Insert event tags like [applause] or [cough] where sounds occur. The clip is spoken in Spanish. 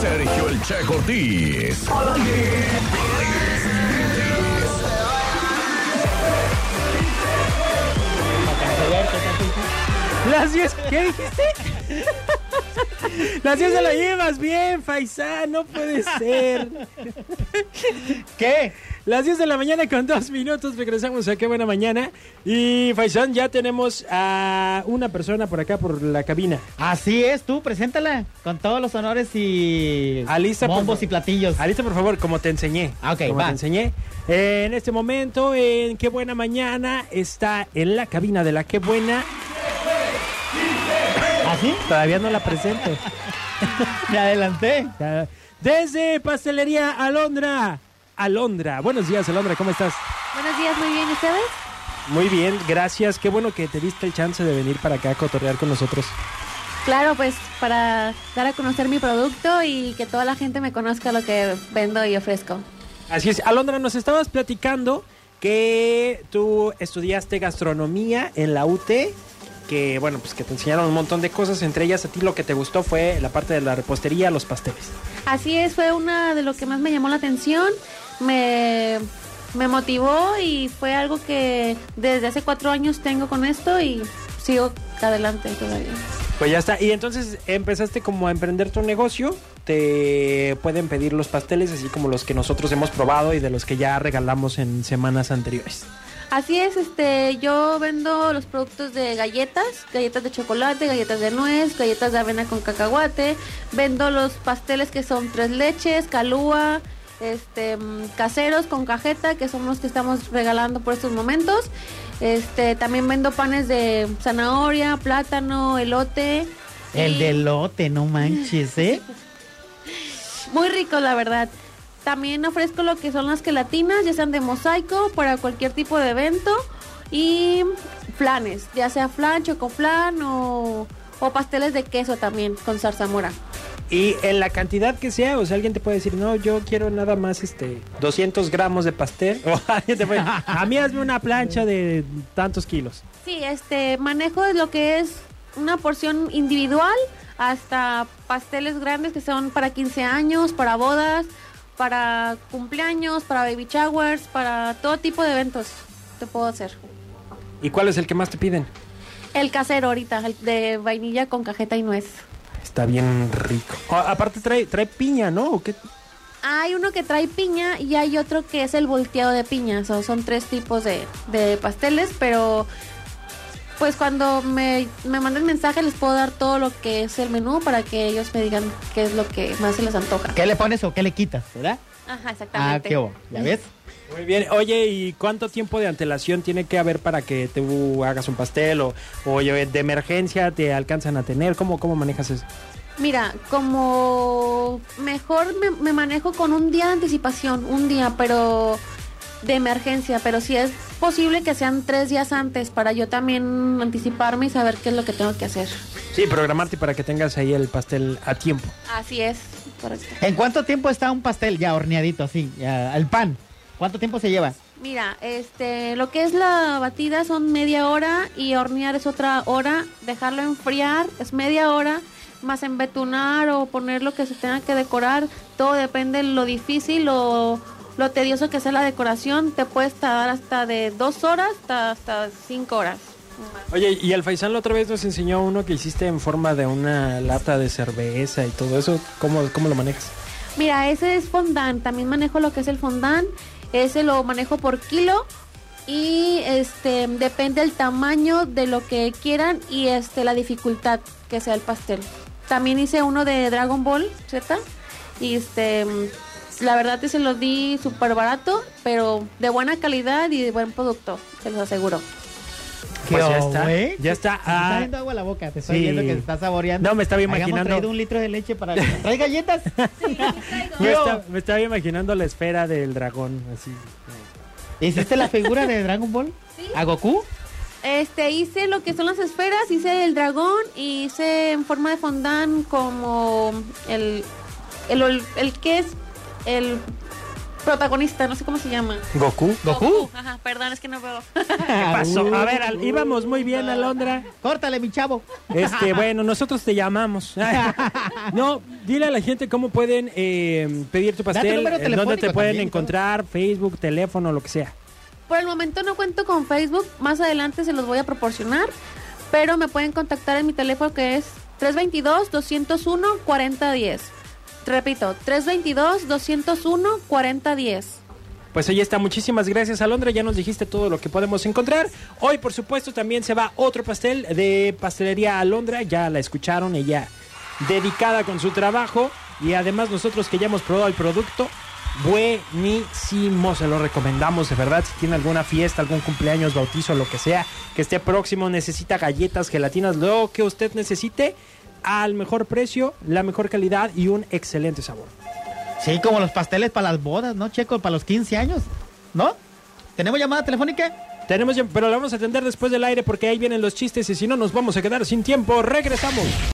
Sergio El Che Cortés. Las 10, ¿qué dijiste? Las 10 se la llevas bien, Faisán, no puede ser. ¿Qué? Las 10 de la mañana con dos minutos regresamos a Qué Buena Mañana. Y Faisán, ya tenemos a una persona por acá, por la cabina. Así es, tú, preséntala con todos los honores y Alista, por bombos y platillos. Alista, por favor, como te enseñé. Ah, ok, como va. te enseñé. Eh, en este momento, en Qué Buena Mañana, está en la cabina de la Qué Buena. ¿Así? Todavía no la presento. [laughs] Me adelanté. Desde Pastelería Alondra. Alondra. Buenos días, Alondra, ¿cómo estás? Buenos días, muy bien, ¿y ustedes? Muy bien, gracias. Qué bueno que te diste el chance de venir para acá a cotorrear con nosotros. Claro, pues para dar a conocer mi producto y que toda la gente me conozca lo que vendo y ofrezco. Así es, Alondra, nos estabas platicando que tú estudiaste gastronomía en la UT, que bueno, pues que te enseñaron un montón de cosas, entre ellas a ti lo que te gustó fue la parte de la repostería, los pasteles. Así es, fue una de lo que más me llamó la atención, me, me motivó y fue algo que desde hace cuatro años tengo con esto y sigo adelante todavía. Pues ya está, y entonces empezaste como a emprender tu negocio, te pueden pedir los pasteles así como los que nosotros hemos probado y de los que ya regalamos en semanas anteriores. Así es, este, yo vendo los productos de galletas, galletas de chocolate, galletas de nuez, galletas de avena con cacahuate, vendo los pasteles que son tres leches, calúa, este, caseros con cajeta, que son los que estamos regalando por estos momentos. Este, también vendo panes de zanahoria, plátano, elote. El y- de lote, no manches, ¿eh? [laughs] Muy rico, la verdad. También ofrezco lo que son las gelatinas, ya sean de mosaico, para cualquier tipo de evento. Y flanes, ya sea flan, chocoflan o, o pasteles de queso también con zarzamora. Y en la cantidad que sea, o sea, alguien te puede decir, no, yo quiero nada más este 200 gramos de pastel. [laughs] O alguien te puede, a mí hazme una plancha de tantos kilos. Sí, este manejo es lo que es una porción individual hasta pasteles grandes que son para 15 años, para bodas, para cumpleaños, para baby showers, para todo tipo de eventos te puedo hacer. ¿Y cuál es el que más te piden? El casero ahorita, el de vainilla con cajeta y nuez. Está bien rico. A- aparte trae, trae piña, ¿no? ¿O qué? Hay uno que trae piña y hay otro que es el volteado de piña. So, son tres tipos de, de pasteles, pero pues cuando me, me manden mensaje les puedo dar todo lo que es el menú para que ellos me digan qué es lo que más se les antoja. ¿Qué le pones o qué le quitas, verdad? Ajá, Ah, exactamente. qué bo. ¿Ya ves? Muy bien. Oye, ¿y cuánto tiempo de antelación tiene que haber para que tú hagas un pastel? O, o oye, de emergencia te alcanzan a tener. ¿Cómo, cómo manejas eso? Mira, como mejor me, me manejo con un día de anticipación, un día, pero de emergencia, pero si es posible que sean tres días antes para yo también anticiparme y saber qué es lo que tengo que hacer. Sí, programarte para que tengas ahí el pastel a tiempo. Así es, correcto. ¿En cuánto tiempo está un pastel ya horneadito así? Ya, el pan. ¿Cuánto tiempo se lleva? Mira, este, lo que es la batida son media hora y hornear es otra hora, dejarlo enfriar es media hora, más embetunar o poner lo que se tenga que decorar, todo depende de lo difícil o lo tedioso que sea la decoración, te puedes tardar hasta de dos horas hasta, hasta cinco horas. Oye, y el Faisán la otra vez nos enseñó uno que hiciste en forma de una lata de cerveza y todo eso. ¿Cómo, cómo lo manejas? Mira, ese es fondant, también manejo lo que es el fondant, ese lo manejo por kilo y este depende el tamaño de lo que quieran y este la dificultad que sea el pastel. También hice uno de Dragon Ball Z y este la verdad que se los di súper barato, pero de buena calidad y de buen producto, se los aseguro. Pues ya está, ya está. Me está Ah, saliendo agua a la boca, te estoy sí. viendo que te estás saboreando. No, me estaba imaginando- traído un litro de leche para... ¿Traes galletas? [laughs] me, está- me estaba imaginando la esfera del dragón, así. ¿Hiciste la figura de Dragon Ball? ¿A Goku? Este, hice lo que son las esferas, hice el dragón y hice en forma de fondant como el, el, el, el que es el protagonista, no sé cómo se llama. Goku. ¿Goku? Ajá, perdón, es que no veo. ¿Qué pasó? A ver, al- íbamos muy bien, Alondra. Córtale, mi chavo. Este, bueno, nosotros te llamamos. [laughs] No, dile a la gente cómo pueden eh, pedir tu pastel, dónde te pueden también, encontrar, Facebook, teléfono, lo que sea. Por el momento no cuento con Facebook, más adelante se los voy a proporcionar, pero me pueden contactar en mi teléfono que es 322-201-4010. Repito, 322-201-4010. Pues ahí está, muchísimas gracias Alondra, ya nos dijiste todo lo que podemos encontrar. Hoy, por supuesto, también se va otro pastel de pastelería Alondra, ya la escucharon, ella dedicada con su trabajo. Y además nosotros que ya hemos probado el producto, buenísimo, se lo recomendamos de verdad, si tiene alguna fiesta, algún cumpleaños, bautizo, lo que sea, que esté próximo, necesita galletas, gelatinas, lo que usted necesite, al mejor precio, la mejor calidad y un excelente sabor. Sí, como los pasteles para las bodas, ¿no, Checo? Para los 15 años, ¿no? ¿Tenemos llamada telefónica? Tenemos, pero la vamos a atender después del aire porque ahí vienen los chistes y si no nos vamos a quedar sin tiempo. Regresamos.